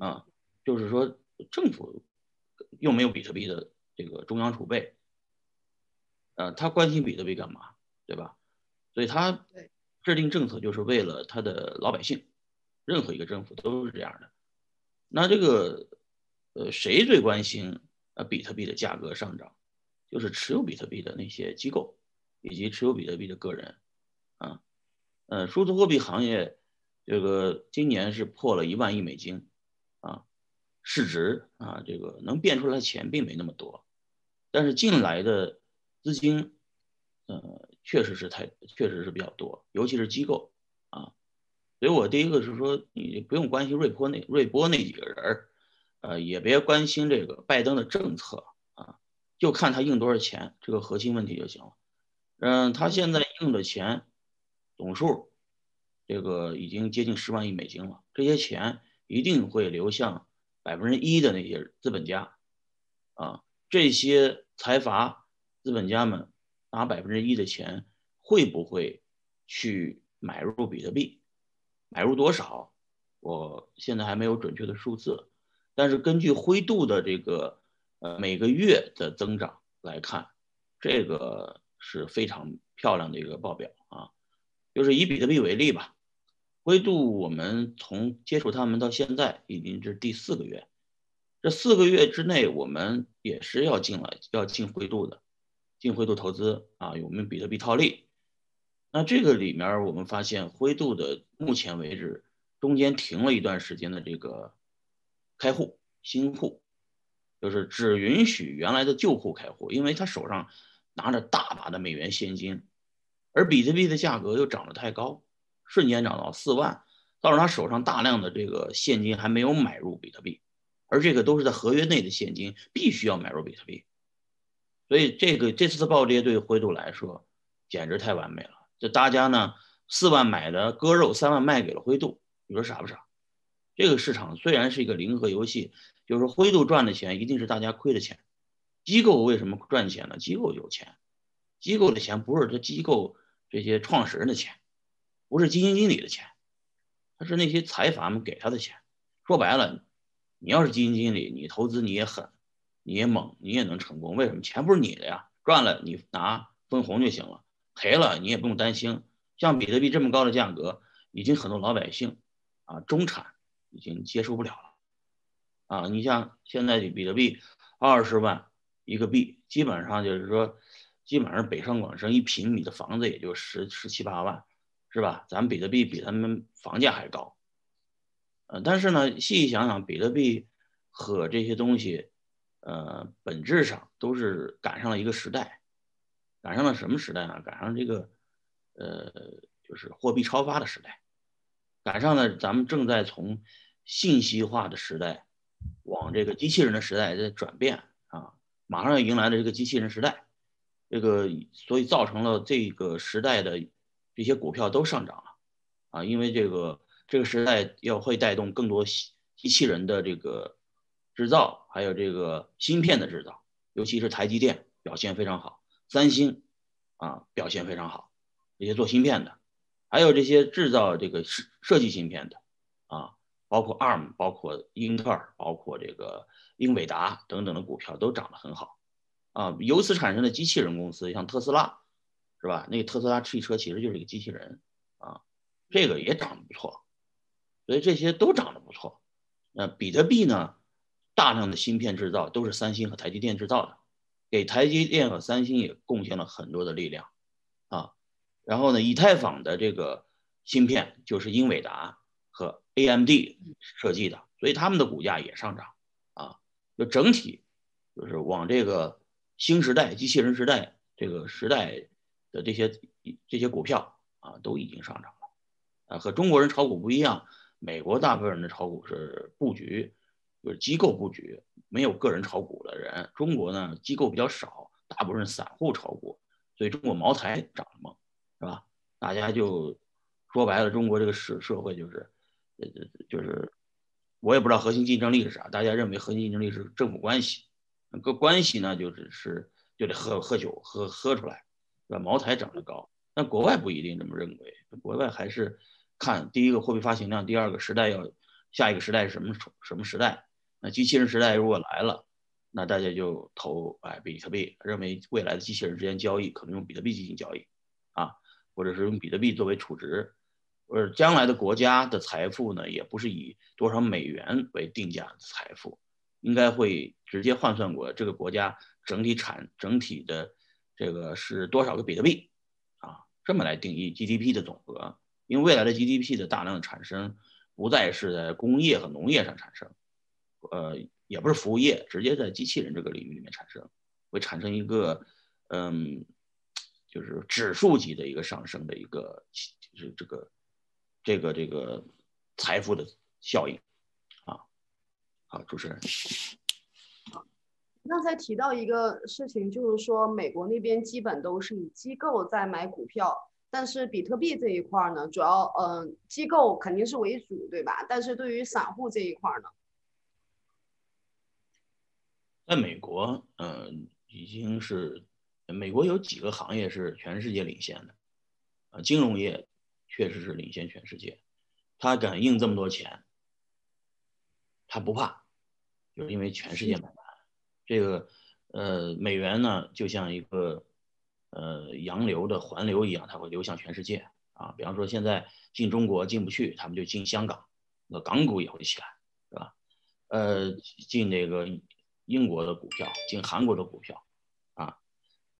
啊，就是说政府又没有比特币的这个中央储备，呃，他关心比特币干嘛，对吧？所以他制定政策就是为了他的老百姓，任何一个政府都是这样的。那这个呃，谁最关心呃比特币的价格上涨？就是持有比特币的那些机构以及持有比特币的个人啊，呃，数字货币行业这个今年是破了一万亿美金啊，市值啊，这个能变出来钱并没那么多，但是进来的资金呃确实是太确实是比较多，尤其是机构啊，所以我第一个是说你不用关心瑞波那瑞波那几个人儿，呃，也别关心这个拜登的政策啊。就看他印多少钱，这个核心问题就行了。嗯，他现在印的钱总数，这个已经接近十万亿美金了。这些钱一定会流向百分之一的那些资本家，啊，这些财阀资本家们拿百分之一的钱，会不会去买入比特币？买入多少？我现在还没有准确的数字，但是根据灰度的这个。呃，每个月的增长来看，这个是非常漂亮的一个报表啊。就是以比特币为例吧，灰度我们从接触他们到现在已经是第四个月，这四个月之内我们也是要进来要进灰度的，进灰度投资啊，有没有比特币套利？那这个里面我们发现灰度的目前为止中间停了一段时间的这个开户新户。就是只允许原来的旧户开户，因为他手上拿着大把的美元现金，而比特币的价格又涨得太高，瞬间涨到四万，到时他手上大量的这个现金还没有买入比特币，而这个都是在合约内的现金，必须要买入比特币，所以这个这次的暴跌对灰度来说简直太完美了。就大家呢四万买的割肉，三万卖给了灰度，你说傻不傻？这个市场虽然是一个零和游戏。就是灰度赚的钱一定是大家亏的钱，机构为什么赚钱呢？机构有钱，机构的钱不是这机构这些创始人的钱，不是基金经理的钱，他是那些财阀们给他的钱。说白了，你要是基金经理，你投资你也狠，你也猛，你也能成功。为什么？钱不是你的呀，赚了你拿分红就行了，赔了你也不用担心。像比特币这么高的价格，已经很多老百姓啊中产已经接受不了了。啊，你像现在比特币二十万一个币，基本上就是说，基本上北上广深一平米的房子也就十十七八万，是吧？咱们比特币比他们房价还高。呃，但是呢，细想想，比特币和这些东西，呃，本质上都是赶上了一个时代，赶上了什么时代呢？赶上这个，呃，就是货币超发的时代，赶上了咱们正在从信息化的时代。往这个机器人的时代在转变啊，马上要迎来的这个机器人时代，这个所以造成了这个时代的这些股票都上涨了啊，因为这个这个时代要会带动更多机器人的这个制造，还有这个芯片的制造，尤其是台积电表现非常好，三星啊表现非常好，这些做芯片的，还有这些制造这个设设计芯片的啊。包括 ARM，包括英特尔，包括这个英伟达等等的股票都涨得很好，啊，由此产生的机器人公司，像特斯拉，是吧？那个特斯拉汽车其实就是一个机器人，啊，这个也涨得不错，所以这些都涨得不错。那比特币呢？大量的芯片制造都是三星和台积电制造的，给台积电和三星也贡献了很多的力量，啊，然后呢，以太坊的这个芯片就是英伟达。和 AMD 设计的，所以他们的股价也上涨啊，就整体就是往这个新时代、机器人时代这个时代的这些这些股票啊，都已经上涨了啊。和中国人炒股不一样，美国大部分人的炒股是布局，就是机构布局，没有个人炒股的人。中国呢，机构比较少，大部分散户炒股，所以中国茅台涨了嘛，是吧？大家就说白了，中国这个社社会就是。呃，就是我也不知道核心竞争力是啥，大家认为核心竞争力是政府关系，那个关系呢，就是是就得喝喝酒喝喝出来，对吧？茅台涨得高，但国外不一定这么认为，国外还是看第一个货币发行量，第二个时代要下一个时代是什么什么时代？那机器人时代如果来了，那大家就投哎比特币，认为未来的机器人之间交易可能用比特币进行交易，啊，或者是用比特币作为储值，而将来的国家的财富呢，也不是以多少美元为定价的财富，应该会直接换算过这个国家整体产整体的这个是多少个比特币，啊，这么来定义 GDP 的总和，因为未来的 GDP 的大量的产生不再是在工业和农业上产生。呃，也不是服务业，直接在机器人这个领域里面产生，会产生一个，嗯，就是指数级的一个上升的一个，就是这个，这个这个财富的效应，啊，好，主持人。刚才提到一个事情，就是说美国那边基本都是以机构在买股票，但是比特币这一块呢，主要嗯机构肯定是为主，对吧？但是对于散户这一块呢？在美国，嗯，已经是美国有几个行业是全世界领先的，啊，金融业确实是领先全世界，他敢印这么多钱，他不怕，就是因为全世界买单。这个，呃，美元呢就像一个，呃，洋流的环流一样，它会流向全世界啊。比方说现在进中国进不去，他们就进香港，那港股也会起来，是吧？呃，进那个。英国的股票进韩国的股票，